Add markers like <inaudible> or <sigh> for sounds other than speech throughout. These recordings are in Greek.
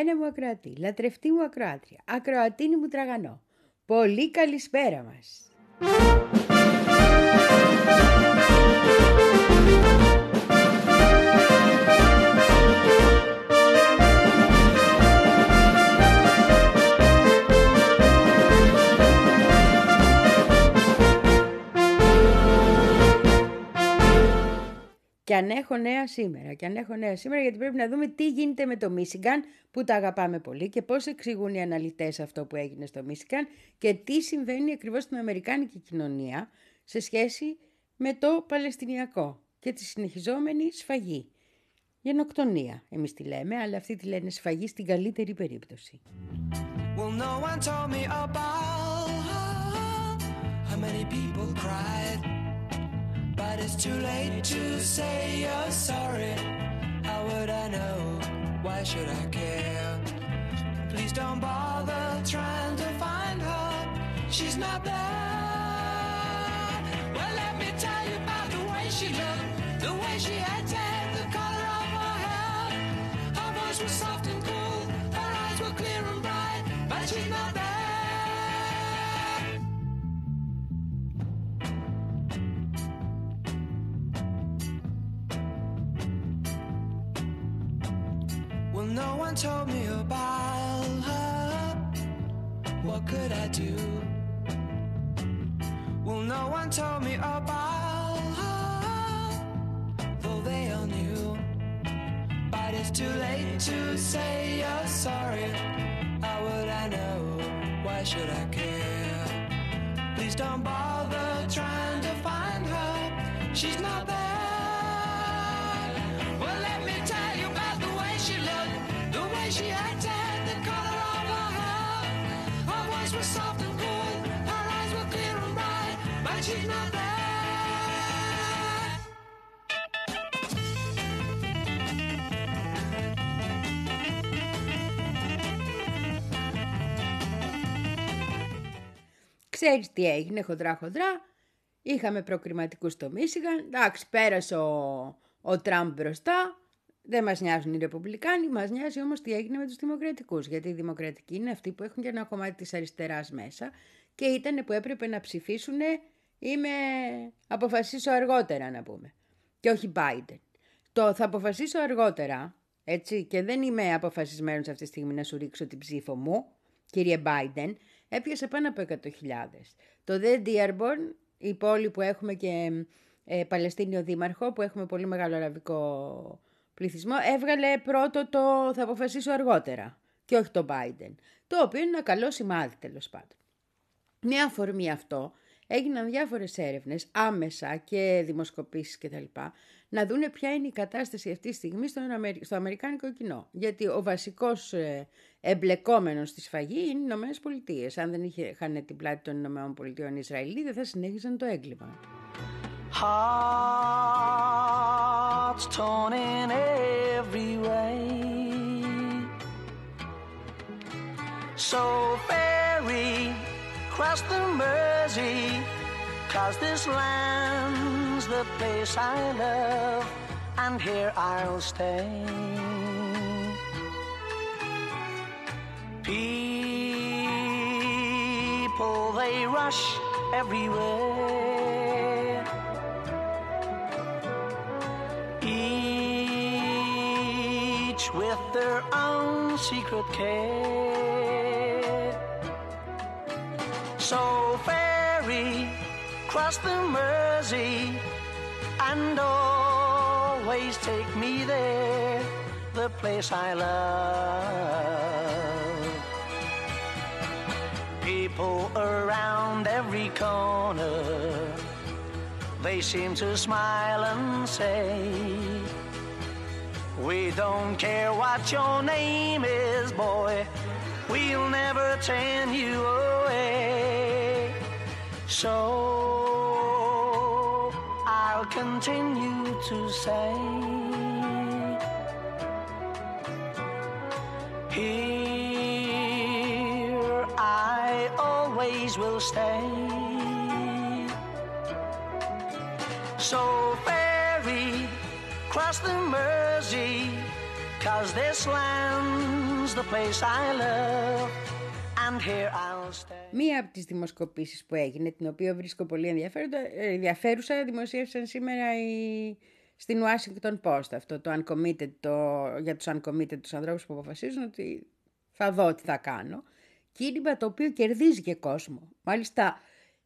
Αγαπημένα μου ακροατή, λατρευτή μου ακροάτρια, ακροατίνη μου τραγανό. Πολύ καλησπέρα μας. Και αν έχω νέα σήμερα, και αν έχω νέα σήμερα, γιατί πρέπει να δούμε τι γίνεται με το Μίσιγκαν, που τα αγαπάμε πολύ και πώς εξηγούν οι αναλυτές αυτό που έγινε στο Μίσιγκαν και τι συμβαίνει ακριβώς στην Αμερικάνικη κοινωνία σε σχέση με το Παλαιστινιακό και τη συνεχιζόμενη σφαγή. Γενοκτονία, εμείς τη λέμε, αλλά αυτοί τη λένε σφαγή στην καλύτερη περίπτωση. Well, no one told me about how many people cried But it's too late to say you're sorry. How would I know? Why should I care? Please don't bother trying to find her. She's not there. Well, let me tell you about the way she looked, the way she acted, the color of her hair. Her voice was soft and no one told me about her. What could I do? Well, no one told me about her, though they all knew. But it's too late to say you're sorry. How would I know? Why should I care? Please don't bother trying to find her. She's not there. Ξέρεις τι έγινε χοντρά χοντρά. Είχαμε προκριματικούς στο Μίσιγαν. Εντάξει, πέρασε ο, ο Τραμπ μπροστά. Δεν μας νοιάζουν οι Ρεπουμπλικάνοι, μας νοιάζει όμως τι έγινε με τους Δημοκρατικούς. Γιατί οι Δημοκρατικοί είναι αυτοί που έχουν και ένα κομμάτι της αριστεράς μέσα και ήταν που έπρεπε να ψηφίσουν ή με αποφασίσω αργότερα να πούμε. Και όχι Biden. Το θα αποφασίσω αργότερα, έτσι, και δεν είμαι αποφασισμένος αυτή τη στιγμή να σου ρίξω την ψήφο μου, κύριε Biden, έπιασε πάνω από 100.000. Το The Dearborn, η πόλη που έχουμε και ε, Παλαιστίνιο Δήμαρχο, που έχουμε πολύ μεγάλο αραβικό πληθυσμό, έβγαλε πρώτο το θα αποφασίσω αργότερα και όχι το Biden, το οποίο είναι ένα καλό σημάδι τέλος πάντων. Μια αφορμή αυτό έγιναν διάφορες έρευνες άμεσα και δημοσκοπήσεις κτλ. Να δούνε ποια είναι η κατάσταση αυτή τη στιγμή στο, στο Αμερικάνικο κοινό. Γιατί ο βασικός ε, εμπλεκόμενος στη σφαγή είναι οι Ηνωμένες Πολιτείες. Αν δεν είχαν την πλάτη των Ηνωμένων Πολιτείων Ισραηλοί δεν θα συνέχιζαν το έγκλημα. Hearts torn in every way So ferry cross the Mersey Cause this land's the place I love And here I'll stay. People, they rush everywhere. Each with their own secret care. So ferry cross the Mersey and always take me there, the place I love. People around every corner, they seem to smile and say, We don't care what your name is, boy, we'll never turn you away. So continue to say Here I always will stay. So ferry cross the Mersey Cause this land's the place I love Μία από τις δημοσκοπήσεις που έγινε, την οποία βρίσκω πολύ ενδιαφέρουσα, δημοσίευσαν σήμερα οι... στην Washington Post αυτό το uncommitted, το... για τους uncommitted, τους ανθρώπους που αποφασίζουν ότι θα δω τι θα κάνω. Κίνημα το οποίο κερδίζει και κόσμο. Μάλιστα,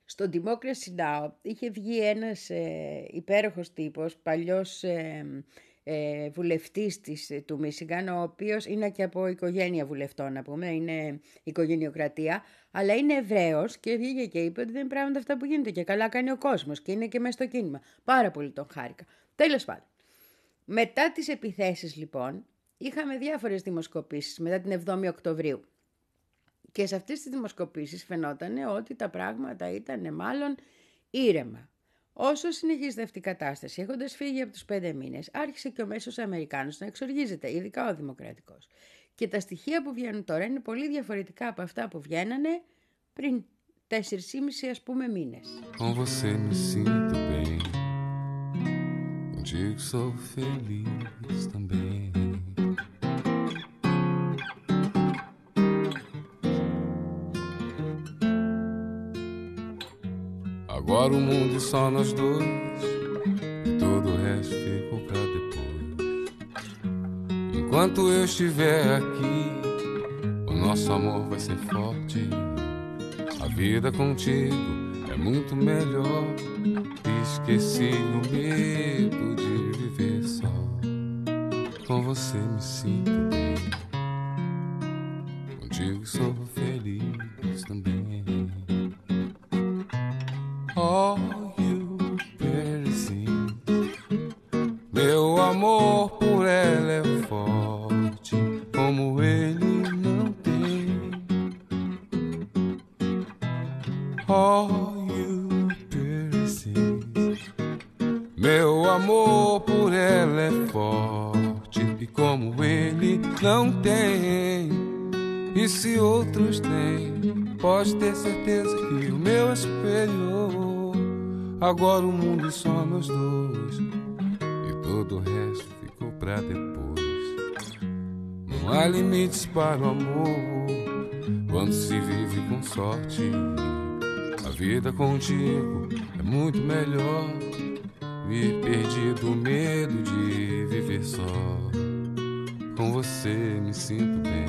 στο Democracy Now! είχε βγει ένας ε, υπέροχος τύπος, παλιός ε, ε, βουλευτής της, ε, του Μίσιγκαν, ο οποίος είναι και από οικογένεια βουλευτών, να πούμε, είναι οικογενειοκρατία, αλλά είναι Εβραίος και βγήκε και είπε ότι δεν είναι πράγματα αυτά που γίνεται και καλά κάνει ο κόσμος και είναι και μέσα στο κίνημα. Πάρα πολύ τον χάρηκα. Τέλος πάντων. Μετά τις επιθέσεις λοιπόν, είχαμε διάφορες δημοσκοπήσεις μετά την 7η Οκτωβρίου. Και σε αυτές τις δημοσκοπήσεις φαινόταν ότι τα πράγματα ήταν μάλλον ήρεμα. Όσο συνεχίζεται αυτή η κατάσταση, έχοντας φύγει από τους πέντε μήνες, άρχισε και ο μέσος Αμερικάνος να εξοργίζεται, ειδικά ο Δημοκρατικός. Και τα στοιχεία που βγαίνουν τώρα είναι πολύ διαφορετικά από αυτά που βγαίνανε πριν 4,5 ας πούμε μήνες. Agora o mundo só nós dois e todo o resto ficou pra depois. Enquanto eu estiver aqui, o nosso amor vai ser forte. A vida contigo é muito melhor. Esqueci o medo de viver só. Com você me sinto bem. Contigo sou feliz também. amor por ela é forte e como ele não tem. E se outros têm, pode ter certeza que o meu é espelho agora o mundo é só nos dois e todo o resto ficou para depois. Não há limites para o amor quando se vive com sorte. A vida contigo é muito melhor me perdi do medo de viver só. Com você me sinto bem.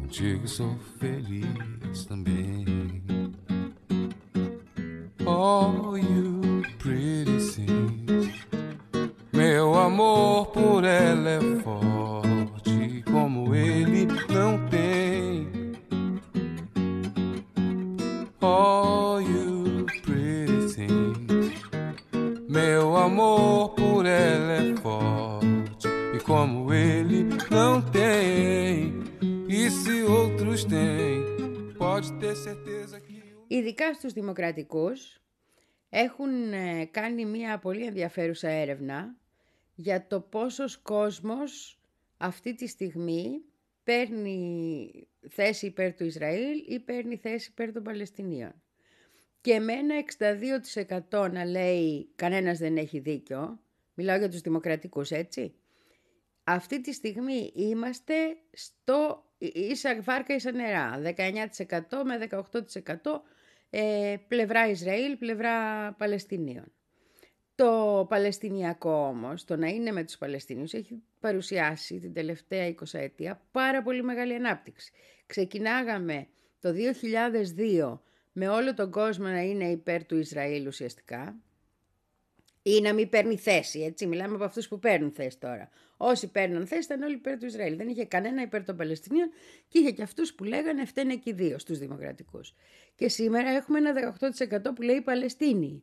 Contigo sou feliz também. all you pretty things. Meu amor por ela é forte Ειδικά στους δημοκρατικούς έχουν ε, κάνει μια πολύ ενδιαφέρουσα έρευνα για το πόσος κόσμος αυτή τη στιγμή παίρνει θέση υπέρ του Ισραήλ ή παίρνει θέση υπέρ των Παλαιστινίων. Και με ένα 62% να λέει κανένας δεν έχει δίκιο, μιλάω για τους δημοκρατικούς έτσι, αυτή τη στιγμή είμαστε στο ίσα βάρκα ίσα νερά, 19% με 18% ε, πλευρά Ισραήλ, πλευρά Παλαιστινίων. Το Παλαιστινιακό όμως, το να είναι με τους Παλαιστινίους, έχει παρουσιάσει την τελευταία 20 ετία πάρα πολύ μεγάλη ανάπτυξη. Ξεκινάγαμε το 2002 με όλο τον κόσμο να είναι υπέρ του Ισραήλ ουσιαστικά, ή να μην παίρνει θέση, έτσι. Μιλάμε από αυτούς που παίρνουν θέση τώρα. Όσοι παίρνουν θέση ήταν όλοι υπέρ του Ισραήλ. Δεν είχε κανένα υπέρ των Παλαιστινίων και είχε και αυτούς που λέγανε φταίνε και οι δύο στους δημοκρατικούς. Και σήμερα έχουμε ένα 18% που λέει Παλαιστίνοι.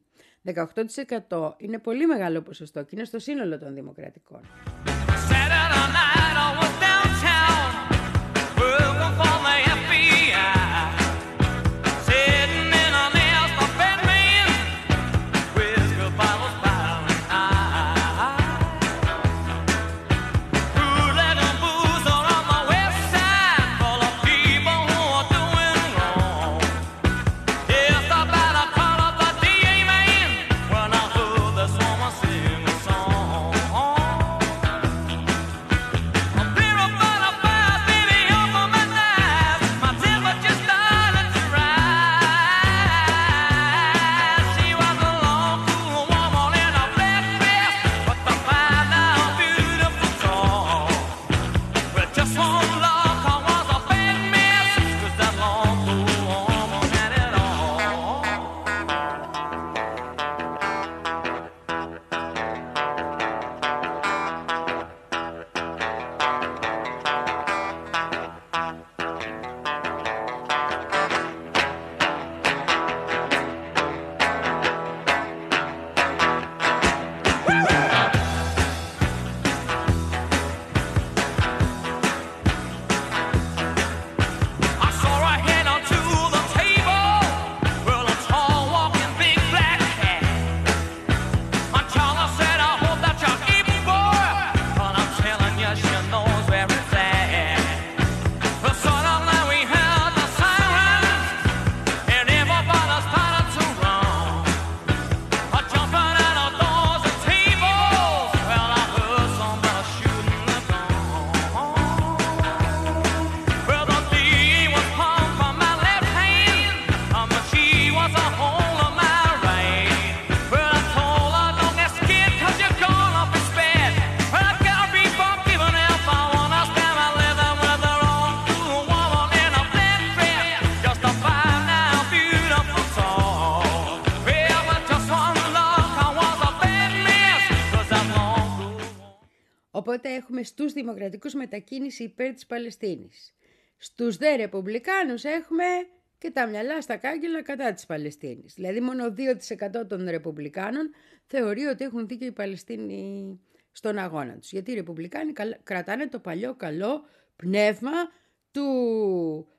18% είναι πολύ μεγάλο ποσοστό και είναι στο σύνολο των δημοκρατικών. Έχουμε στους δημοκρατικούς μετακίνηση υπέρ της Παλαιστίνης. Στους δε ρεπουμπλικάνους έχουμε και τα μυαλά στα κάγκελα κατά της Παλαιστίνης. Δηλαδή μόνο 2% των ρεπουμπλικάνων θεωρεί ότι έχουν δίκιο οι Παλαιστίνοι στον αγώνα τους. Γιατί οι ρεπουμπλικάνοι κρατάνε το παλιό καλό πνεύμα του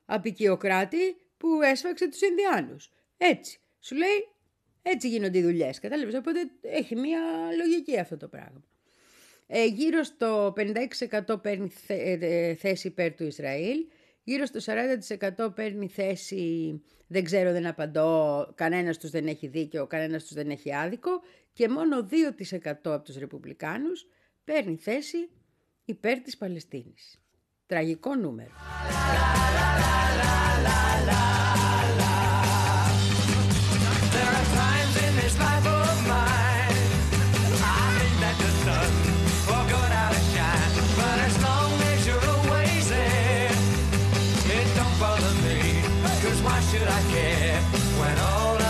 απικιοκράτη που έσφαξε τους Ινδιάνους. Έτσι. Σου λέει έτσι γίνονται οι δουλειές. Κατάλαβες; Οπότε έχει μια λογική αυτό το πράγμα. Ε, γύρω στο 56% παίρνει ε, θέση υπέρ του Ισραήλ. Γύρω στο 40% παίρνει θέση, δεν ξέρω, δεν απαντώ, κανένας τους δεν έχει δίκιο, κανένας τους δεν έχει άδικο και μόνο 2% από τους Ρεπουμπλικάνους παίρνει θέση υπέρ της Παλαιστίνης. Τραγικό νούμερο. should I care when all I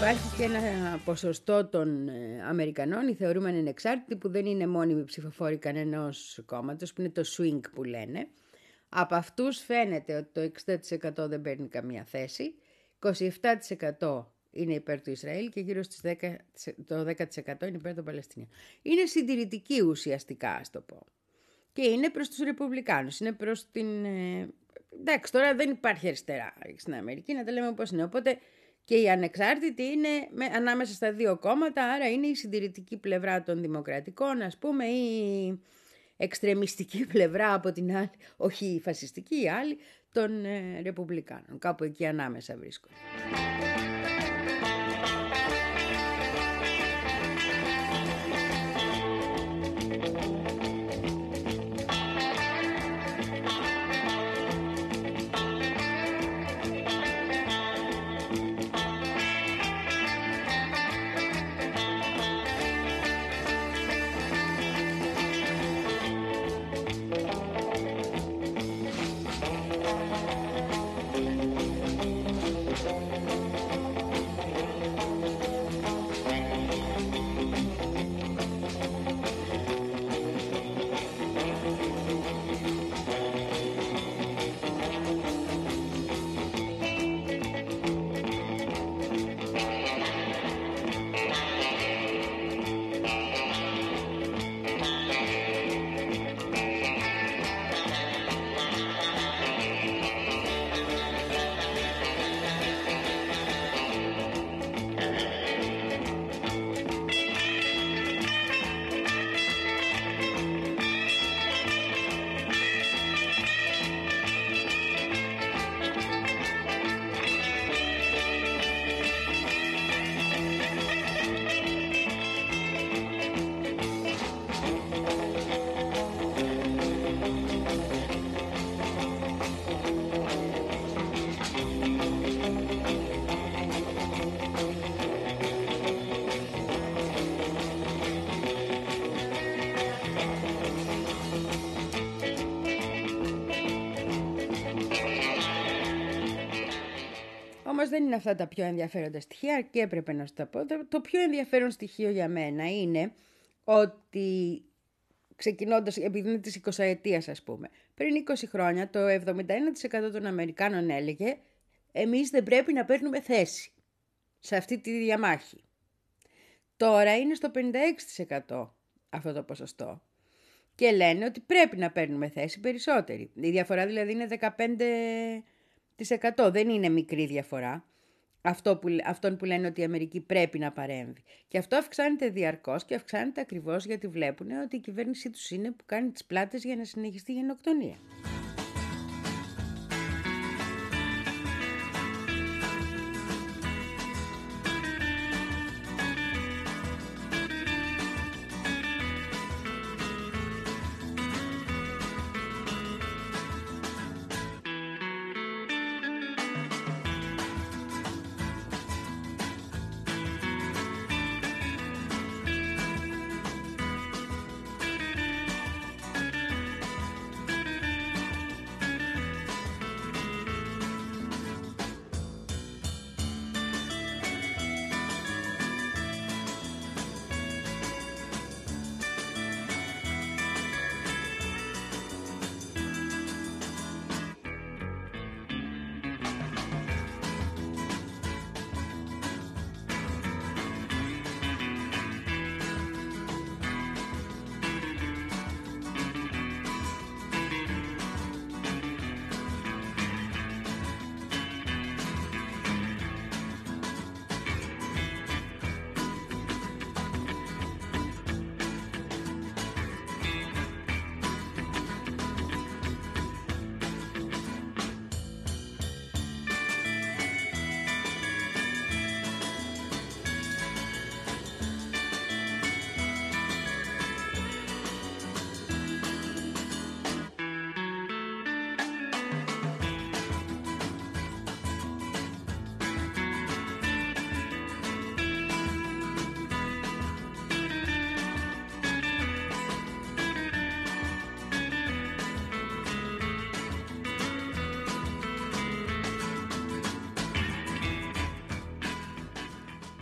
Υπάρχει και ένα ποσοστό των ε, Αμερικανών, οι θεωρούμενοι ανεξάρτητοι, που δεν είναι μόνιμοι ψηφοφόροι κανένα κόμματος, που είναι το swing που λένε. Από αυτούς φαίνεται ότι το 60% δεν παίρνει καμία θέση, 27% είναι υπέρ του Ισραήλ και γύρω στις 10, το 10% είναι υπέρ των Παλαιστινίων. Είναι συντηρητική ουσιαστικά, ας το πω. Και είναι προς τους Ρεπουμπλικάνους, είναι προς την... Ε, εντάξει, τώρα δεν υπάρχει αριστερά στην Αμερική, να τα λέμε όπως είναι. Οπότε και η ανεξάρτητη είναι με, ανάμεσα στα δύο κόμματα, άρα είναι η συντηρητική πλευρά των δημοκρατικών, ας πούμε, η εξτρεμιστική <laughs> πλευρά από την άλλη, όχι η φασιστική, η άλλη, των ε, ρεπουμπλικάνων. Κάπου εκεί ανάμεσα βρίσκονται. Δεν είναι αυτά τα πιο ενδιαφέροντα στοιχεία και έπρεπε να σου τα πω. Το πιο ενδιαφέρον στοιχείο για μένα είναι ότι ξεκινώντας, επειδή είναι της 20 ετίας ας πούμε, πριν 20 χρόνια το 71% των Αμερικάνων έλεγε εμείς δεν πρέπει να παίρνουμε θέση σε αυτή τη διαμάχη. Τώρα είναι στο 56% αυτό το ποσοστό. Και λένε ότι πρέπει να παίρνουμε θέση περισσότερη. Η διαφορά δηλαδή είναι 15%. Δεν είναι μικρή διαφορά. Αυτό που, αυτόν που λένε ότι η Αμερική πρέπει να παρέμβει. Και αυτό αυξάνεται διαρκώς και αυξάνεται ακριβώς γιατί βλέπουν ότι η κυβέρνησή τους είναι που κάνει τις πλάτες για να συνεχιστεί η γενοκτονία.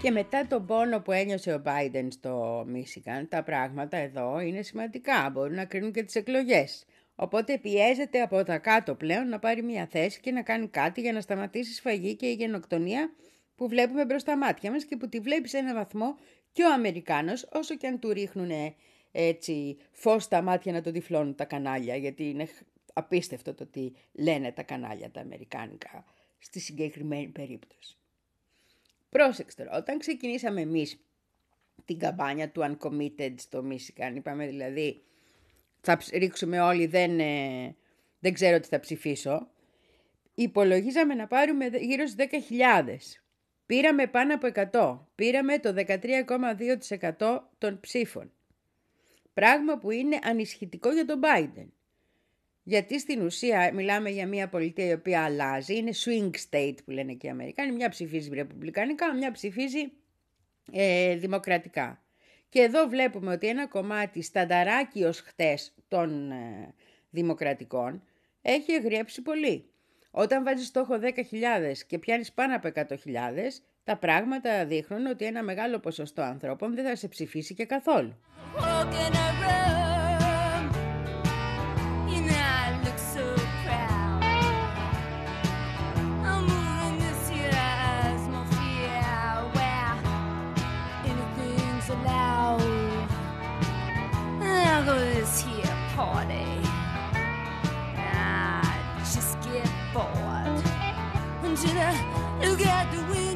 Και μετά τον πόνο που ένιωσε ο Biden στο Μίσικαν, τα πράγματα εδώ είναι σημαντικά. Μπορούν να κρίνουν και τις εκλογές. Οπότε πιέζεται από τα κάτω πλέον να πάρει μια θέση και να κάνει κάτι για να σταματήσει η σφαγή και η γενοκτονία που βλέπουμε μπροστά μάτια μας και που τη βλέπει σε έναν βαθμό και ο Αμερικάνος όσο και αν του ρίχνουν έτσι φως στα μάτια να το τυφλώνουν τα κανάλια γιατί είναι απίστευτο το τι λένε τα κανάλια τα αμερικάνικα στη συγκεκριμένη περίπτωση. Πρόσεξτε τώρα, όταν ξεκινήσαμε εμείς την καμπάνια του Uncommitted στο Michigan, είπαμε δηλαδή θα ρίξουμε όλοι, δεν, ε, δεν ξέρω τι θα ψηφίσω, υπολογίζαμε να πάρουμε γύρω στις 10.000. Πήραμε πάνω από 100. Πήραμε το 13,2% των ψήφων. Πράγμα που είναι ανισχυτικό για τον Biden. Γιατί στην ουσία μιλάμε για μια πολιτεία η οποία αλλάζει, είναι swing state που λένε και οι Αμερικάνοι, μια ψηφίζει ρεπουμπλικανικά, μια ψηφίζει ε, δημοκρατικά. Και εδώ βλέπουμε ότι ένα κομμάτι στανταράκι ως χτες των ε, δημοκρατικών έχει εγριέψει πολύ. Όταν βάζεις στόχο 10.000 και πιάνεις πάνω από 100.000, τα πράγματα δείχνουν ότι ένα μεγάλο ποσοστό ανθρώπων δεν θα σε ψηφίσει και καθόλου. You look the wind.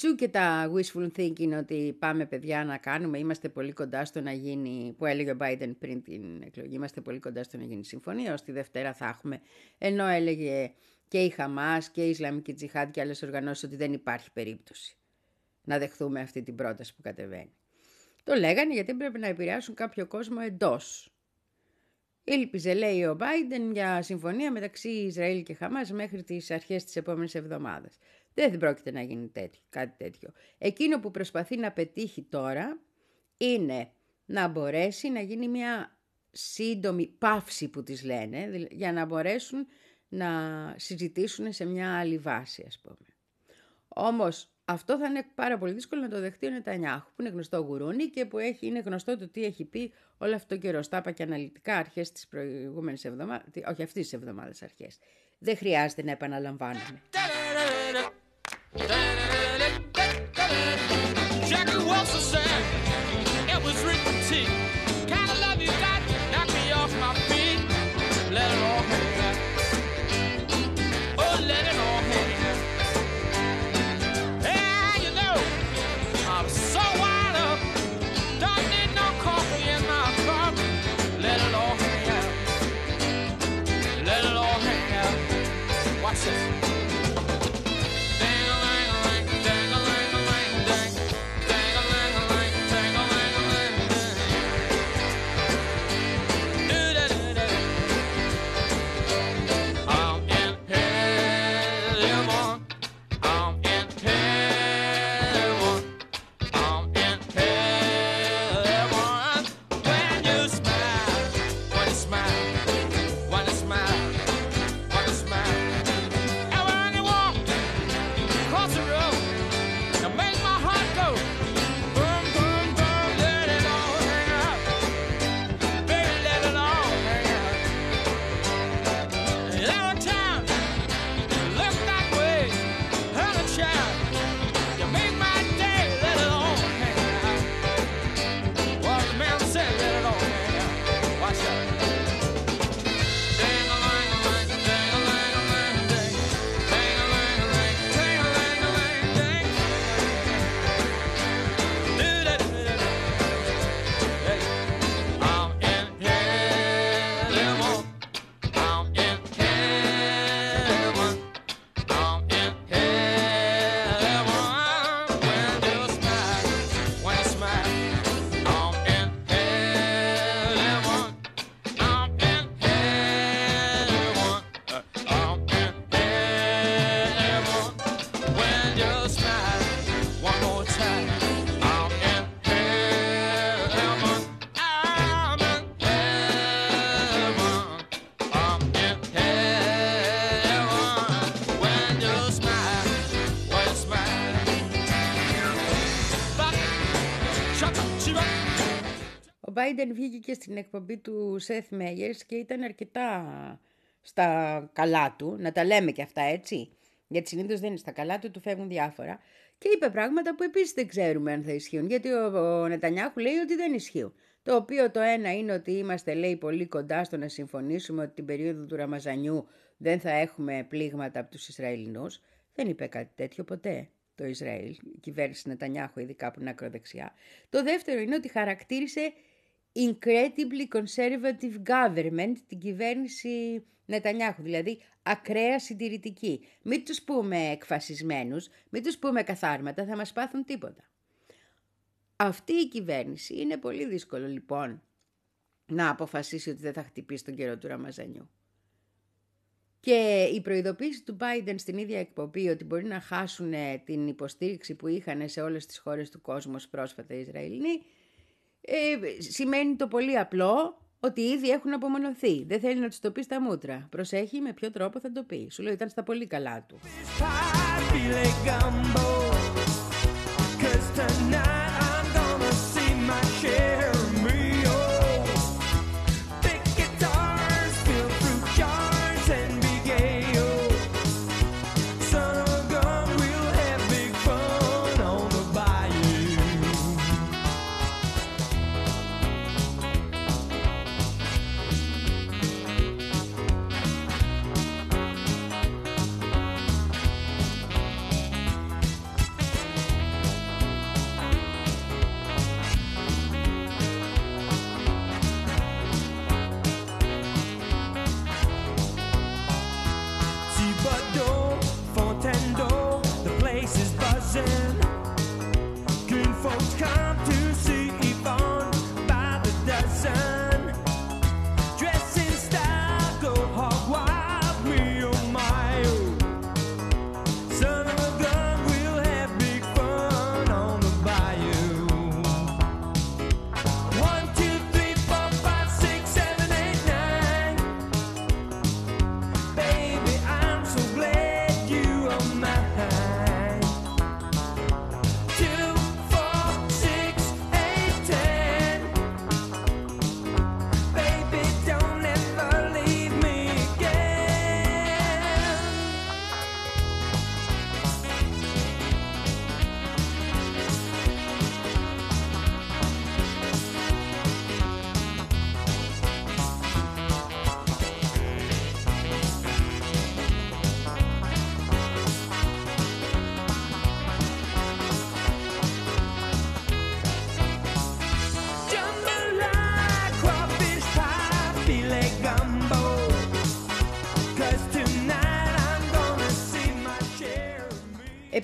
Εξού και τα wishful thinking ότι πάμε παιδιά να κάνουμε, είμαστε πολύ κοντά στο να γίνει, που έλεγε ο Biden πριν την εκλογή, είμαστε πολύ κοντά στο να γίνει συμφωνία, ως τη Δευτέρα θα έχουμε, ενώ έλεγε και η Χαμάς και η Ισλαμική Τζιχάντ και άλλες οργανώσεις ότι δεν υπάρχει περίπτωση να δεχθούμε αυτή την πρόταση που κατεβαίνει. Το λέγανε γιατί πρέπει να επηρεάσουν κάποιο κόσμο εντός. Ήλπιζε, λέει ο Biden, για συμφωνία μεταξύ Ισραήλ και Χαμάς μέχρι τις αρχές της επόμενης εβδομάδας. Δεν πρόκειται να γίνει τέτοιο, κάτι τέτοιο. Εκείνο που προσπαθεί να πετύχει τώρα είναι να μπορέσει να γίνει μια σύντομη παύση που τις λένε, για να μπορέσουν να συζητήσουν σε μια άλλη βάση, ας πούμε. Όμως αυτό θα είναι πάρα πολύ δύσκολο να το δεχτεί ο Νετανιάχου, που είναι γνωστό γουρούνι και που έχει, είναι γνωστό το τι έχει πει όλο αυτό το καιρό. Στάπα και αναλυτικά αρχές της προηγούμενης εβδομάδα, όχι αυτής της εβδομάδας αρχές. Δεν χρειάζεται να επαναλαμβάνουμε. Jackie Wilson said. Biden βγήκε και στην εκπομπή του Seth Meyers και ήταν αρκετά στα καλά του, να τα λέμε και αυτά έτσι, γιατί συνήθως δεν είναι στα καλά του, του φεύγουν διάφορα. Και είπε πράγματα που επίσης δεν ξέρουμε αν θα ισχύουν, γιατί ο, ο Νετανιάχου λέει ότι δεν ισχύουν. Το οποίο το ένα είναι ότι είμαστε, λέει, πολύ κοντά στο να συμφωνήσουμε ότι την περίοδο του Ραμαζανιού δεν θα έχουμε πλήγματα από τους Ισραηλινούς. Δεν είπε κάτι τέτοιο ποτέ το Ισραήλ, η κυβέρνηση Νετανιάχου ειδικά που είναι ακροδεξιά. Το δεύτερο είναι ότι χαρακτήρισε incredibly conservative government, την κυβέρνηση Νετανιάχου, δηλαδή ακραία συντηρητική. Μην τους πούμε εκφασισμένους, μην τους πούμε καθάρματα, θα μας πάθουν τίποτα. Αυτή η κυβέρνηση είναι πολύ δύσκολο λοιπόν να αποφασίσει ότι δεν θα χτυπήσει τον καιρό του Ραμαζανιού. Και η προειδοποίηση του Biden στην ίδια εκπομπή ότι μπορεί να χάσουν την υποστήριξη που είχαν σε όλες τις χώρες του κόσμου πρόσφατα οι Ισραηλοί ε, σημαίνει το πολύ απλό ότι ήδη έχουν απομονωθεί. Δεν θέλει να τους το πει στα μούτρα. Προσέχει με ποιο τρόπο θα το πει. Σου λέω ήταν στα πολύ καλά του.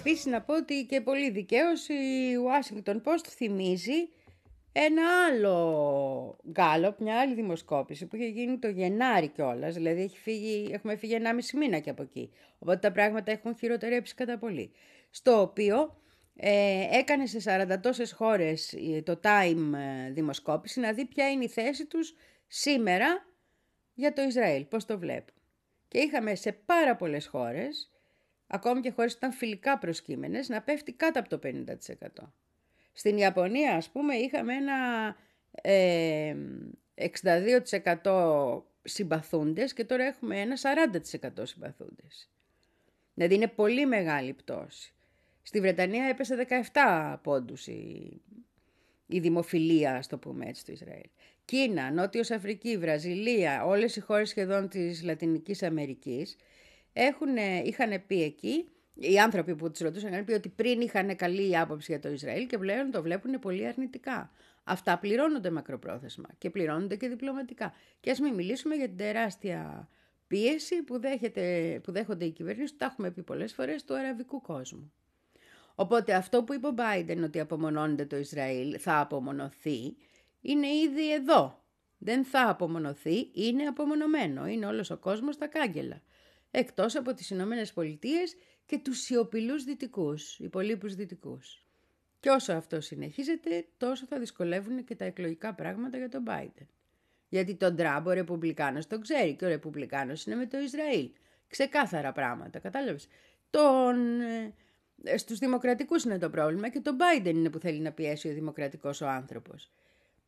Επίσης να πω ότι και πολύ δικαίως η Washington Post θυμίζει ένα άλλο γκάλωπ, μια άλλη δημοσκόπηση που είχε γίνει το Γενάρη κιόλας. Δηλαδή έχει φύγει, έχουμε φύγει 1,5 μήνα και από εκεί. Οπότε τα πράγματα έχουν χειροτερέψει κατά πολύ. Στο οποίο ε, έκανε σε 40 τόσες χώρες ε, το Time ε, δημοσκόπηση να δει ποια είναι η θέση τους σήμερα για το Ισραήλ, πώς το βλέπουν. Και είχαμε σε πάρα πολλές χώρες, ακόμη και χώρες που ήταν φιλικά προσκύμενες, να πέφτει κάτω από το 50%. Στην Ιαπωνία, ας πούμε, είχαμε ένα ε, 62% συμπαθούντες και τώρα έχουμε ένα 40% συμπαθούντες. Δηλαδή είναι πολύ μεγάλη πτώση. Στη Βρετανία έπεσε 17 πόντους η, η δημοφιλία, στο το πούμε έτσι, του Ισραήλ. Κίνα, Νότιος Αφρική, Βραζιλία, όλες οι χώρες σχεδόν της Λατινικής Αμερικής έχουν, είχαν πει εκεί οι άνθρωποι που τους ρωτούσαν είχαν πει ότι πριν είχαν καλή άποψη για το Ισραήλ και πλέον το βλέπουν πολύ αρνητικά. Αυτά πληρώνονται μακροπρόθεσμα και πληρώνονται και διπλωματικά. Και ας μην μιλήσουμε για την τεράστια πίεση που, δέχεται, που δέχονται οι κυβερνήσεις, τα έχουμε πει πολλές φορές, του αραβικού κόσμου. Οπότε αυτό που είπε ο Biden ότι απομονώνεται το Ισραήλ, θα απομονωθεί, είναι ήδη εδώ. Δεν θα απομονωθεί, είναι απομονωμένο. Είναι όλος ο κόσμος στα κάγκελα. Εκτός από τις Ηνωμένες Πολιτείες και τους σιωπηλούς δυτικούς, υπολείπους δυτικούς. Και όσο αυτό συνεχίζεται, τόσο θα δυσκολεύουν και τα εκλογικά πράγματα για τον Biden. Γιατί τον Τραμπ ο Ρεπουμπλικάνος τον ξέρει και ο Ρεπουμπλικάνος είναι με το Ισραήλ. Ξεκάθαρα πράγματα, κατάλαβες. Τον... Ε, στους δημοκρατικούς είναι το πρόβλημα και τον Biden είναι που θέλει να πιέσει ο δημοκρατικός ο άνθρωπος.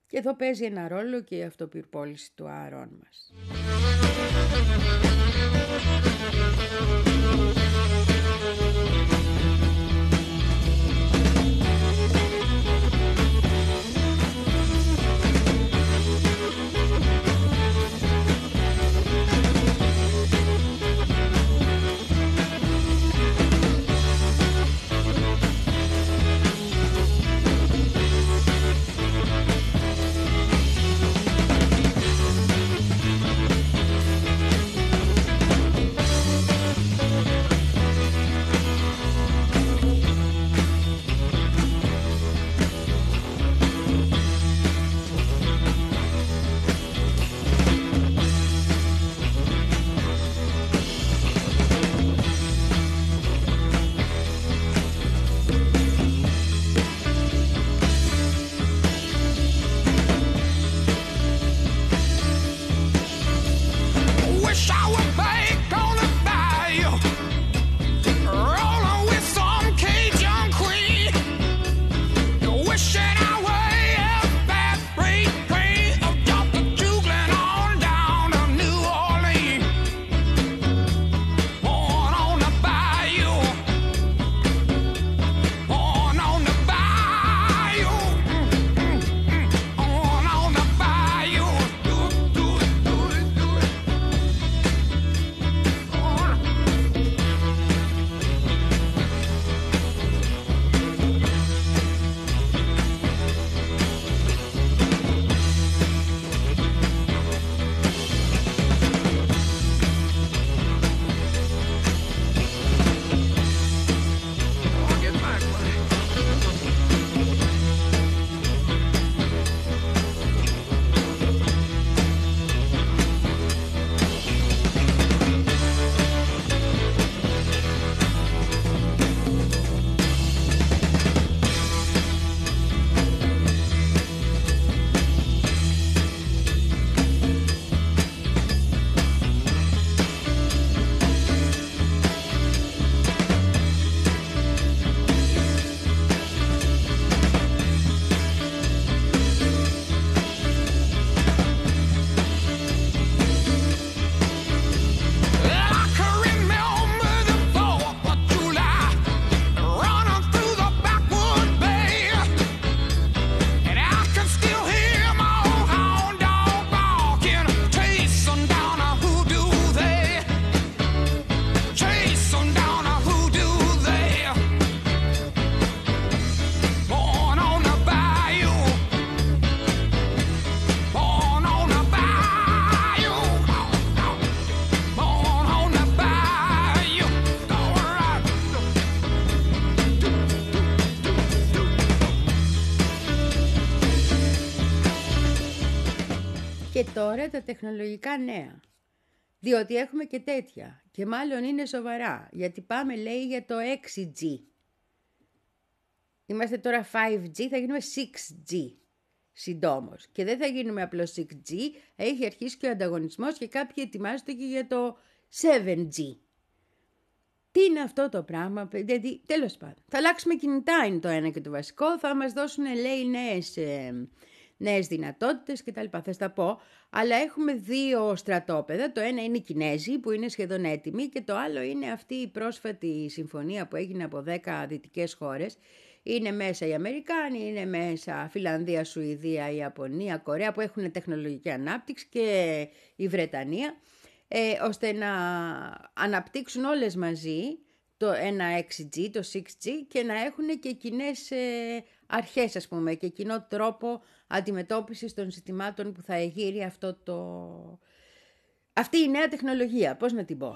Και εδώ παίζει ένα ρόλο και η αυτοπυρπόληση του άρων μας. Και τώρα τα τεχνολογικά νέα. Διότι έχουμε και τέτοια. Και μάλλον είναι σοβαρά. Γιατί πάμε λέει για το 6G. Είμαστε τώρα 5G, θα γίνουμε 6G συντόμως. Και δεν θα γίνουμε απλώς 6G, έχει αρχίσει και ο ανταγωνισμός και κάποιοι ετοιμάζονται και για το 7G. Τι είναι αυτό το πράγμα, δηλαδή τέλος πάντων. Θα αλλάξουμε κινητά είναι το ένα και το βασικό, θα μας δώσουν λέει νέες, ε, νέες δυνατότητες κτλ. Θα στα πω, αλλά έχουμε δύο στρατόπεδα, το ένα είναι οι Κινέζοι που είναι σχεδόν έτοιμοι και το άλλο είναι αυτή η πρόσφατη συμφωνία που έγινε από 10 δυτικές χώρες. Είναι μέσα οι Αμερικάνοι, είναι μέσα Φιλανδία, Σουηδία, Ιαπωνία, Κορέα που έχουν τεχνολογική ανάπτυξη και η Βρετανία ε, ώστε να αναπτύξουν όλες μαζί το ένα 6G, το 6G και να έχουν και κοινέ ε, αρχές ας πούμε και κοινό τρόπο αντιμετώπισης των ζητημάτων που θα εγείρει αυτό το... αυτή η νέα τεχνολογία, πώς να την πω;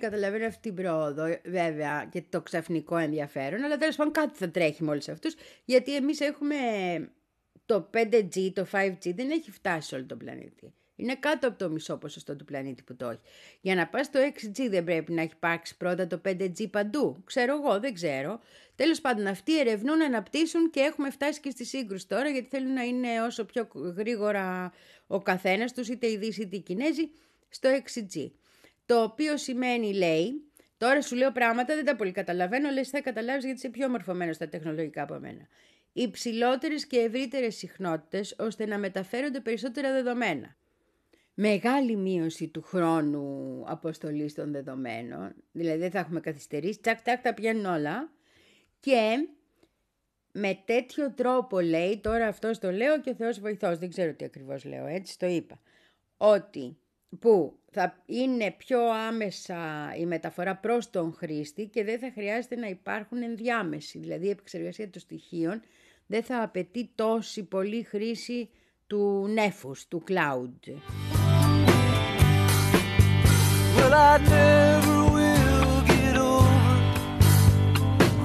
Καταλαβαίνω αυτή την πρόοδο, βέβαια, και το ξαφνικό ενδιαφέρον, αλλά τέλος πάντων κάτι θα τρέχει με όλους αυτούς, γιατί εμείς έχουμε το 5G, το 5G δεν έχει φτάσει σε όλο τον πλανήτη. Είναι κάτω από το μισό ποσοστό του πλανήτη που το έχει. Για να πας στο 6G δεν πρέπει να έχει υπάρξει πρώτα το 5G παντού. Ξέρω εγώ, δεν ξέρω. Τέλος πάντων αυτοί ερευνούν, αναπτύσσουν και έχουμε φτάσει και στη σύγκρουση τώρα γιατί θέλουν να είναι όσο πιο γρήγορα ο καθένας τους, είτε οι Δύσοι είτε οι Κινέζοι, στο 6G. Το οποίο σημαίνει, λέει, τώρα σου λέω πράγματα, δεν τα πολύ καταλαβαίνω, λες θα καταλάβεις γιατί είσαι πιο μορφωμένος στα τεχνολογικά από μένα. Υψηλότερες και ευρύτερες συχνότητες ώστε να μεταφέρονται περισσότερα δεδομένα. Μεγάλη μείωση του χρόνου αποστολής των δεδομένων, δηλαδή δεν θα έχουμε καθυστερήσει, τσακ τσακ τα πηγαίνουν όλα. Και με τέτοιο τρόπο λέει, τώρα αυτός το λέω και ο Θεός βοηθός, δεν ξέρω τι ακριβώς λέω, έτσι το είπα, ότι που θα είναι πιο άμεσα η μεταφορά προς τον χρήστη και δεν θα χρειάζεται να υπάρχουν ενδιάμεση, δηλαδή η επεξεργασία των στοιχείων δεν θα απαιτεί τόση πολύ χρήση του νέφους, του cloud. Well, I never will get over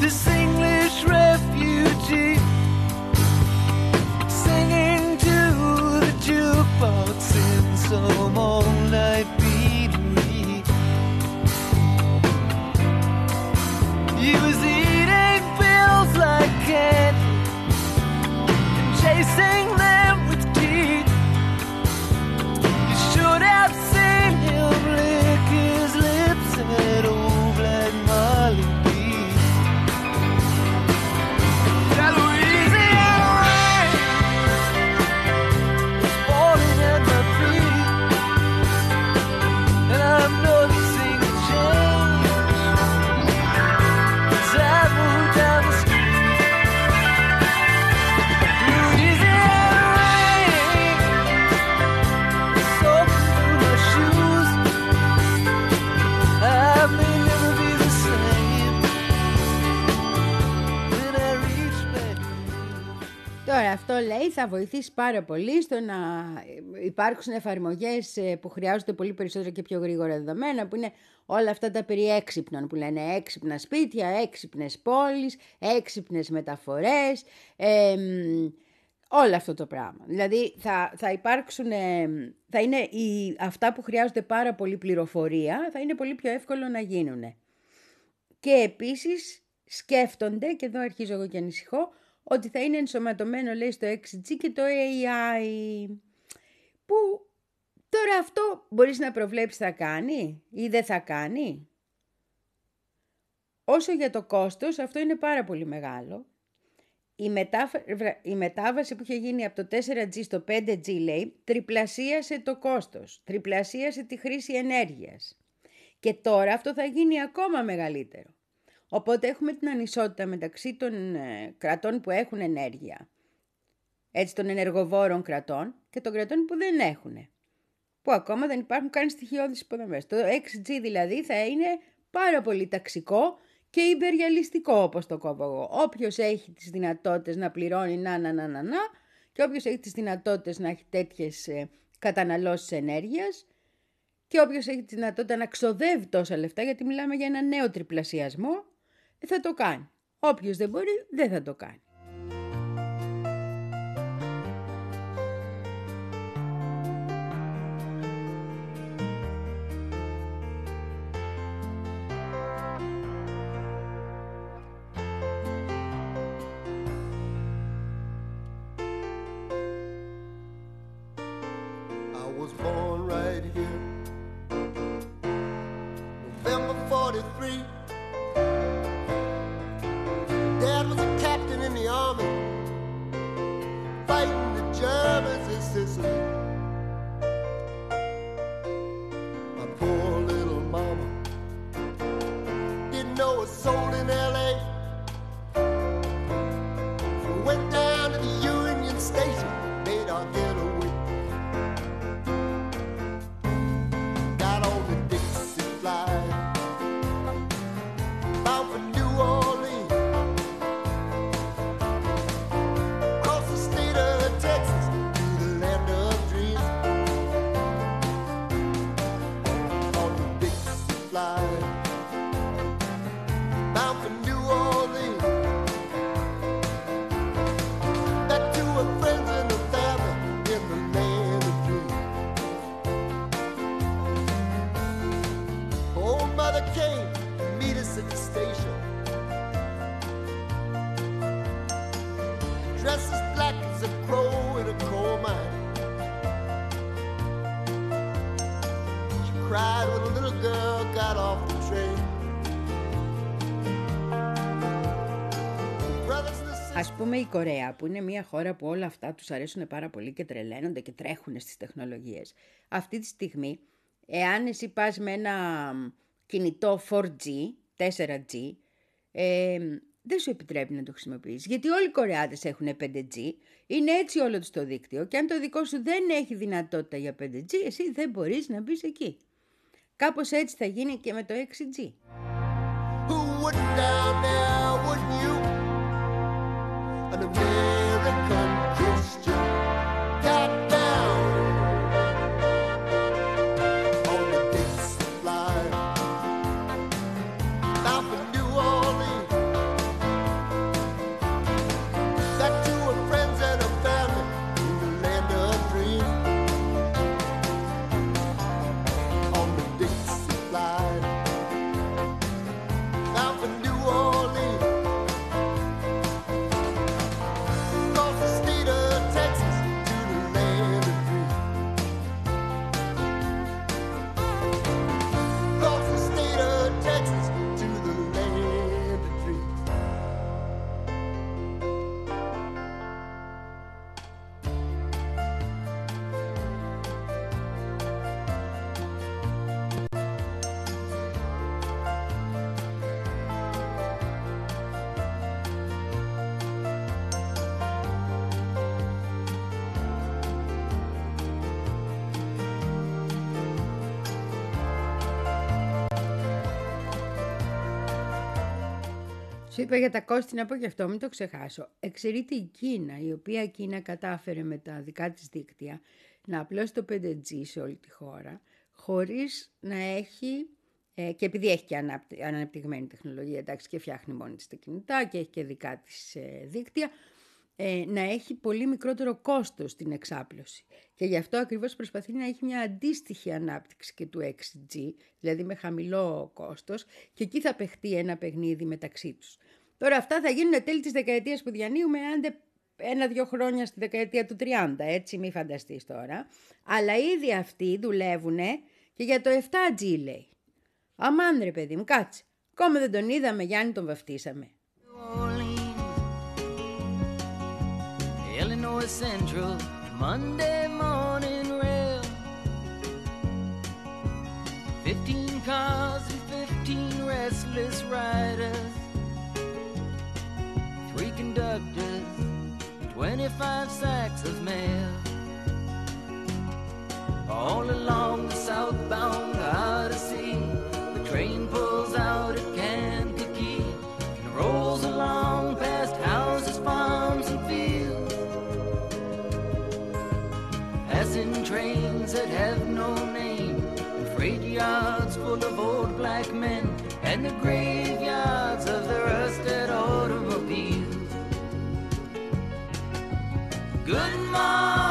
this English refugee some all night λέει θα βοηθήσει πάρα πολύ στο να υπάρξουν εφαρμογές ε, που χρειάζονται πολύ περισσότερο και πιο γρήγορα δεδομένα που είναι όλα αυτά τα περί έξυπνων που λένε έξυπνα σπίτια, έξυπνες πόλεις, έξυπνες μεταφορές, ε, όλο αυτό το πράγμα. Δηλαδή θα, θα υπάρξουν, ε, θα είναι οι, αυτά που χρειάζονται πάρα πολύ πληροφορία, θα είναι πολύ πιο εύκολο να γίνουν. Και επίσης σκέφτονται, και εδώ αρχίζω εγώ και ανησυχώ, ότι θα είναι ενσωματωμένο λέει στο 6G και το AI που τώρα αυτό μπορείς να προβλέψεις θα κάνει ή δεν θα κάνει; Όσο για το κόστος αυτό είναι πάρα πολύ μεγάλο. Η, η μετάβαση που είχε γίνει από το 4G στο 5G λέει τριπλασίασε το κόστος, τριπλασίασε τη χρήση ενέργειας. Και τώρα αυτό θα γίνει ακόμα μεγαλύτερο. Οπότε έχουμε την ανισότητα μεταξύ των ε, κρατών που έχουν ενέργεια, έτσι των ενεργοβόρων κρατών και των κρατών που δεν έχουν, που ακόμα δεν υπάρχουν καν στοιχειώδεις υποδομές. Το 6G δηλαδή θα είναι πάρα πολύ ταξικό και υπεριαλιστικό όπως το κόβω εγώ. Όποιος έχει τις δυνατότητες να πληρώνει να να να να να και όποιος έχει τις δυνατότητες να έχει τέτοιες ε, καταναλώσεις ενέργειας και όποιος έχει τη δυνατότητα να ξοδεύει τόσα λεφτά, γιατί μιλάμε για ένα νέο τριπλασιασμό, θα το κάνει. Όποιος δεν μπορεί δεν θα το κάνει. Πούμε η Κορέα που είναι μια χώρα που όλα αυτά τους αρέσουν πάρα πολύ και τρελαίνονται και τρέχουν στις τεχνολογίες. Αυτή τη στιγμή, εάν εσύ πας με ένα κινητό 4G, 4G, ε, δεν σου επιτρέπει να το χρησιμοποιήσεις. Γιατί όλοι οι Κορεάτες έχουν 5G, είναι έτσι όλο το δίκτυο και αν το δικό σου δεν έχει δυνατότητα για 5G, εσύ δεν μπορείς να μπεις εκεί. Κάπως έτσι θα γίνει και με το 6G. an είπα για τα κόστη να πω και αυτό, μην το ξεχάσω. Εξαιρείται η Κίνα, η οποία Κίνα κατάφερε με τα δικά της δίκτυα να απλώσει το 5G σε όλη τη χώρα, χωρίς να έχει, ε, και επειδή έχει και αναπτυ- αναπτυγμένη τεχνολογία, εντάξει, και φτιάχνει μόνη της τα κινητά και έχει και δικά της ε, δίκτυα, ε, να έχει πολύ μικρότερο κόστος στην εξάπλωση. Και γι' αυτό ακριβώς προσπαθεί να έχει μια αντίστοιχη ανάπτυξη και του 6G, δηλαδή με χαμηλό κόστος, και εκεί θα παιχτεί ένα παιχνίδι μεταξύ τους. Τώρα αυτά θα γίνουν τέλη της δεκαετίας που διανύουμε, άντε ένα-δυο χρόνια στη δεκαετία του 30, έτσι μη φανταστείς τώρα. Αλλά ήδη αυτοί δουλεύουν και για το 7G λέει. Αμάν ρε παιδί μου, κάτσε. Ακόμα δεν τον είδαμε, Γιάννη τον βαφτίσαμε. Orleans, Illinois Central, Monday morning rail. Fifteen cars and fifteen restless riders. Conductors, twenty-five sacks of mail. All along the southbound Odyssey, the train pulls out at Kankakee and rolls along past houses, farms, and fields. Passing trains that have no name, and freight yards full of old black men, and the graveyards Good morning,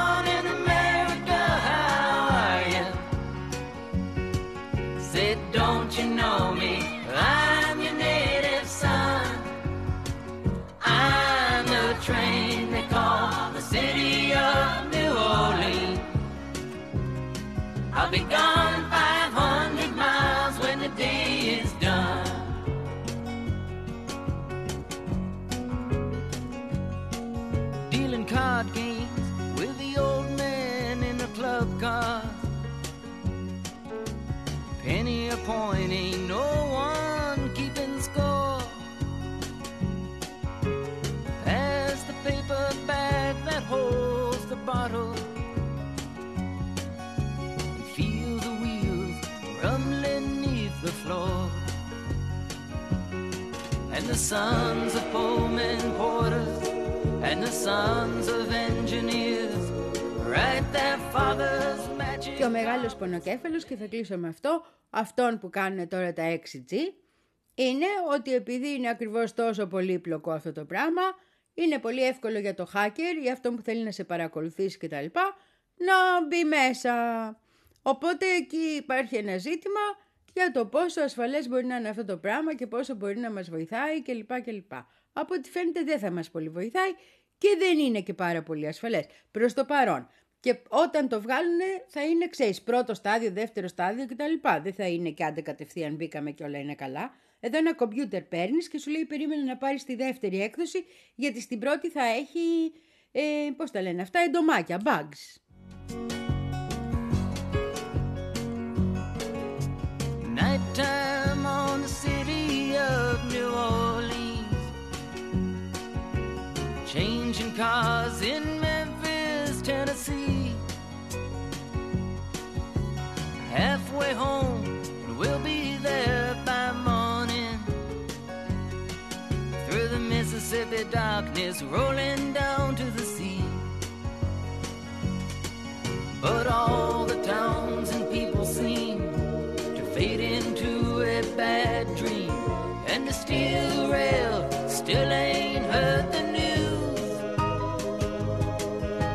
And the sons of Pullman porters and the sons of engineers write their father's magic. Και ο μεγάλος πονοκέφαλος, και θα κλείσω με αυτό, αυτόν που κάνουν τώρα τα 6G, είναι ότι επειδή είναι ακριβώς τόσο πολύπλοκο αυτό το πράγμα, είναι πολύ εύκολο για το hacker ή αυτό που θέλει να σε παρακολουθήσει κτλ. να μπει μέσα. Οπότε εκεί υπάρχει ένα ζήτημα για το πόσο ασφαλές μπορεί να είναι αυτό το πράγμα και πόσο μπορεί να μας βοηθάει κλπ. κλπ. Από ό,τι φαίνεται δεν θα μας πολύ βοηθάει και δεν είναι και πάρα πολύ ασφαλές προς το παρόν. Και όταν το βγάλουν θα είναι, ξέρεις, πρώτο στάδιο, δεύτερο στάδιο κτλ. Δεν θα είναι και άντε κατευθείαν μπήκαμε και όλα είναι καλά. Εδώ ένα κομπιούτερ παίρνεις και σου λέει περίμενε να πάρεις τη δεύτερη έκδοση γιατί στην πρώτη θα έχει, ε, πώς τα λένε αυτά, εντομάκια, bugs. Nighttime on the city of New Orleans. Changing cars in Memphis, Tennessee. Halfway home, and we'll be there by morning. Through the Mississippi darkness, rolling down to the sea. But all the towns bad dream. And the steel rail still ain't heard the news.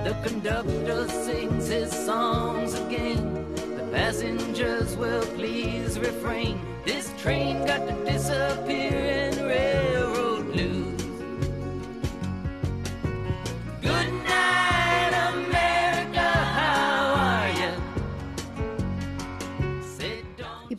The conductor sings his songs again. The passengers will please refrain. This train got to disappear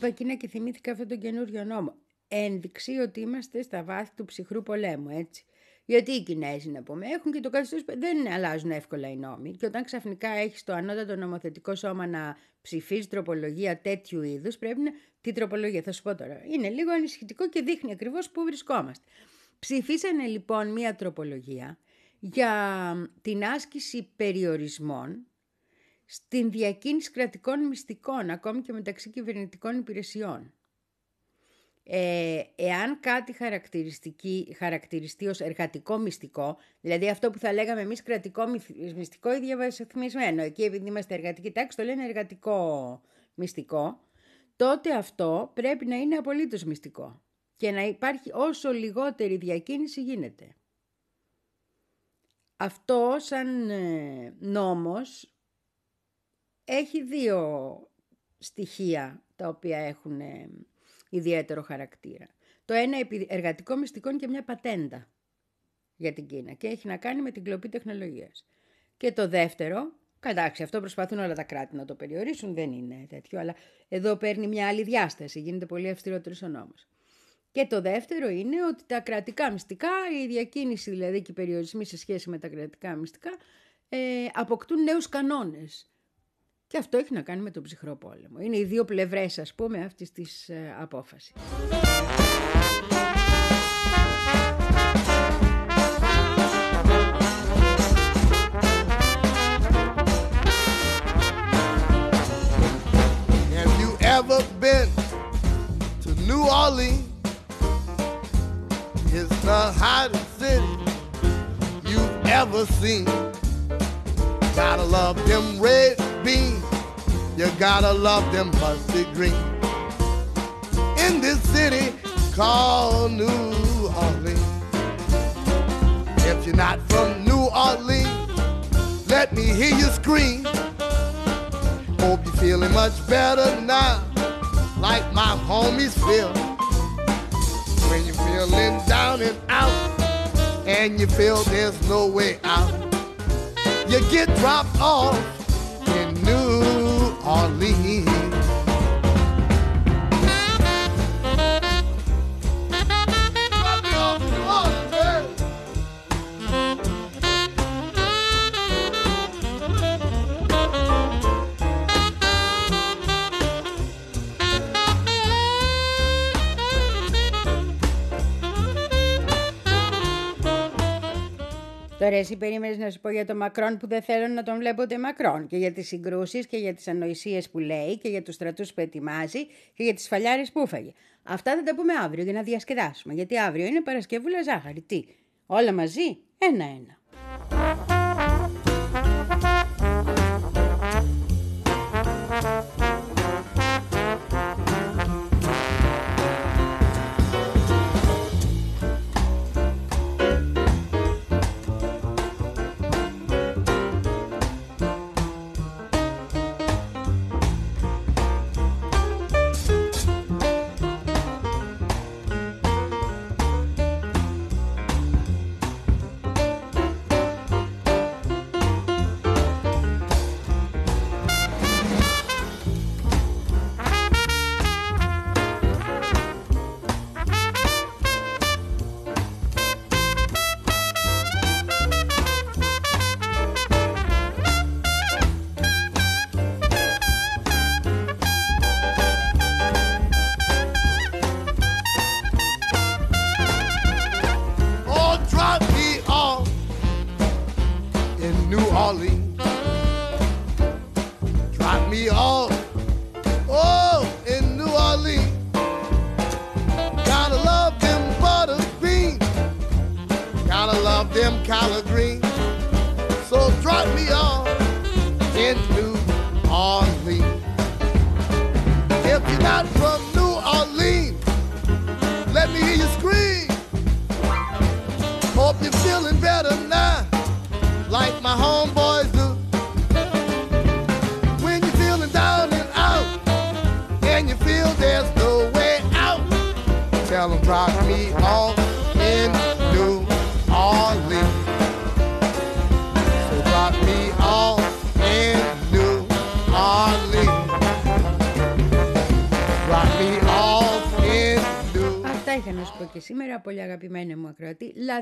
Είπα εκείνα και θυμήθηκα αυτόν τον καινούριο νόμο. Ένδειξη ότι είμαστε στα βάθη του ψυχρού πολέμου, έτσι. Γιατί οι Κινέζοι, να πούμε, έχουν και το καθεστώς δεν αλλάζουν εύκολα οι νόμοι. Και όταν ξαφνικά έχεις το ανώτατο νομοθετικό σώμα να ψηφίζει τροπολογία τέτοιου είδους, πρέπει να. Τι τροπολογία, θα σου πω τώρα. Είναι λίγο ανησυχητικό και δείχνει ακριβώς πού βρισκόμαστε. Ψηφίσανε λοιπόν μία τροπολογία για την άσκηση περιορισμών στην διακίνηση κρατικών μυστικών, ακόμη και μεταξύ κυβερνητικών υπηρεσιών. Ε, εάν κάτι χαρακτηριστική, χαρακτηριστεί ως εργατικό μυστικό, δηλαδή αυτό που θα λέγαμε εμείς κρατικό μυστικό ή διαβασιθμισμένο, εκεί επειδή είμαστε εργατικοί τάξη το λένε εργατικό μυστικό, τότε αυτό πρέπει να είναι απολύτως μυστικό και να υπάρχει όσο λιγότερη διακίνηση γίνεται. Αυτό σαν ε, νόμος έχει δύο στοιχεία τα οποία έχουν ε, ιδιαίτερο χαρακτήρα. Το ένα εργατικό μυστικό και μια πατέντα για την Κίνα και έχει να κάνει με την κλοπή τεχνολογίας. Και το δεύτερο, κατάξει αυτό προσπαθούν όλα τα κράτη να το περιορίσουν, δεν είναι τέτοιο, αλλά εδώ παίρνει μια άλλη διάσταση, γίνεται πολύ αυστηρότερος ο νόμος. Και το δεύτερο είναι ότι τα κρατικά μυστικά, η διακίνηση δηλαδή και οι περιορισμοί σε σχέση με τα κρατικά μυστικά, ε, αποκτούν νέους κανόνες. Και αυτό έχει να κάνει με τον ψυχρό πόλεμο. Είναι οι δύο πλευρές, ας πούμε, αυτής της ε, απόφασης. Have you ever been to New Orleans? It's the hottest city you've ever seen. Gotta love them red beans. You gotta love them mustard green. In this city called New Orleans. If you're not from New Orleans, let me hear you scream. Hope you're feeling much better now, like my homies feel. When you're feeling down and out, and you feel there's no way out, you get dropped off hardly Τώρα εσύ περίμενες να σου πω για τον Μακρόν που δεν θέλω να τον βλέπω ούτε Μακρόν και για τις συγκρούσεις και για τις ανοησίες που λέει και για τους στρατούς που ετοιμάζει και για τις φαλιάρες που έφαγε. Αυτά θα τα πούμε αύριο για να διασκεδάσουμε γιατί αύριο είναι Παρασκευούλα ζάχαρη. Τι, όλα μαζί, ένα-ένα.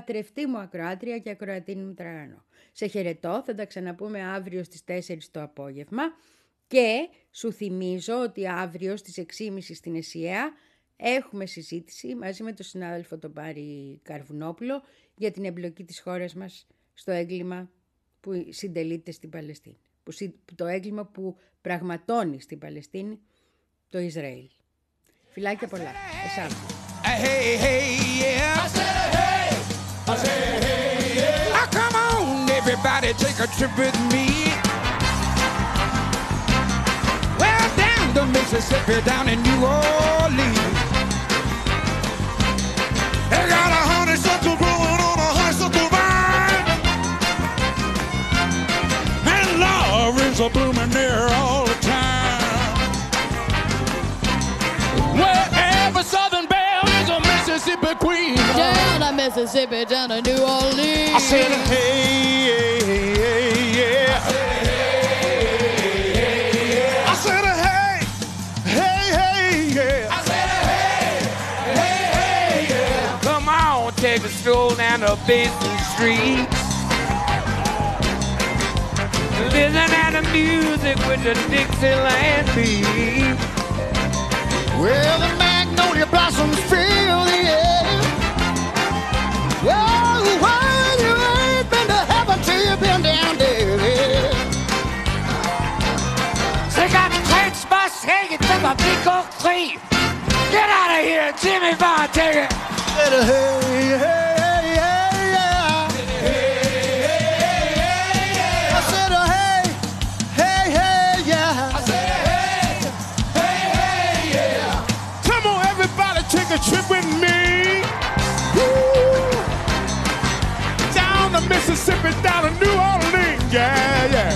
Λατρευτή μου ακροάτρια και ακροατίνη μου τραγανό. Σε χαιρετώ, θα τα ξαναπούμε αύριο στις 4 το απόγευμα και σου θυμίζω ότι αύριο στις 6.30 στην ΕΣΥΑ έχουμε συζήτηση μαζί με τον συνάδελφο τον Πάρη Καρβουνόπουλο για την εμπλοκή της χώρας μας στο έγκλημα που συντελείται στην Παλαιστίνη. Που, συ- το έγκλημα που πραγματώνει στην Παλαιστίνη το Ισραήλ. Φιλάκια πολλά. Εσάβω. Hey, hey, yeah. Trip with me. Well, down the Mississippi, down in New Orleans. Mississippi, down to New Orleans. I said, hey, hey, hey, yeah. I said, hey, hey, hey, yeah. I said, hey, hey, hey, yeah. Come on, take a stroll down the Basin Street. Listen to the music with the Dixieland beat. Well, the magnolia blossoms fill the air. Hanging a big oak tree. Get out of here, Jimmy Bond, take it. Hey, hey, hey. I said, hey, hey, hey, yeah. I said, uh, uh, hey, hey, hey, yeah. Come on, everybody, take a trip with me. Down to Mississippi, down to New Orleans, yeah, yeah.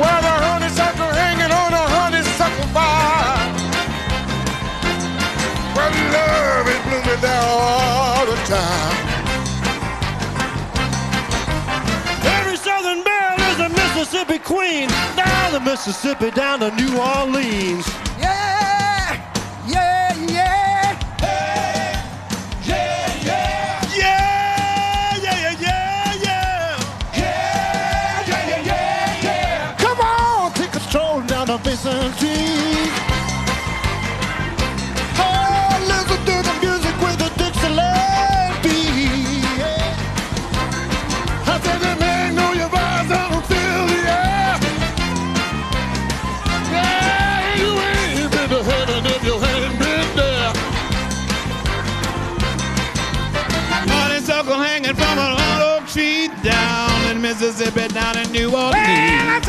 Where the honeysuckle Mississippi queen. Down the Mississippi, down to New Orleans. Yeah, yeah, yeah. Yeah, yeah. Yeah, yeah, yeah, yeah, yeah. Yeah, yeah, yeah, yeah, yeah. Come on, take a stroll down the Basin Jesus, it been down in New Orleans. Well,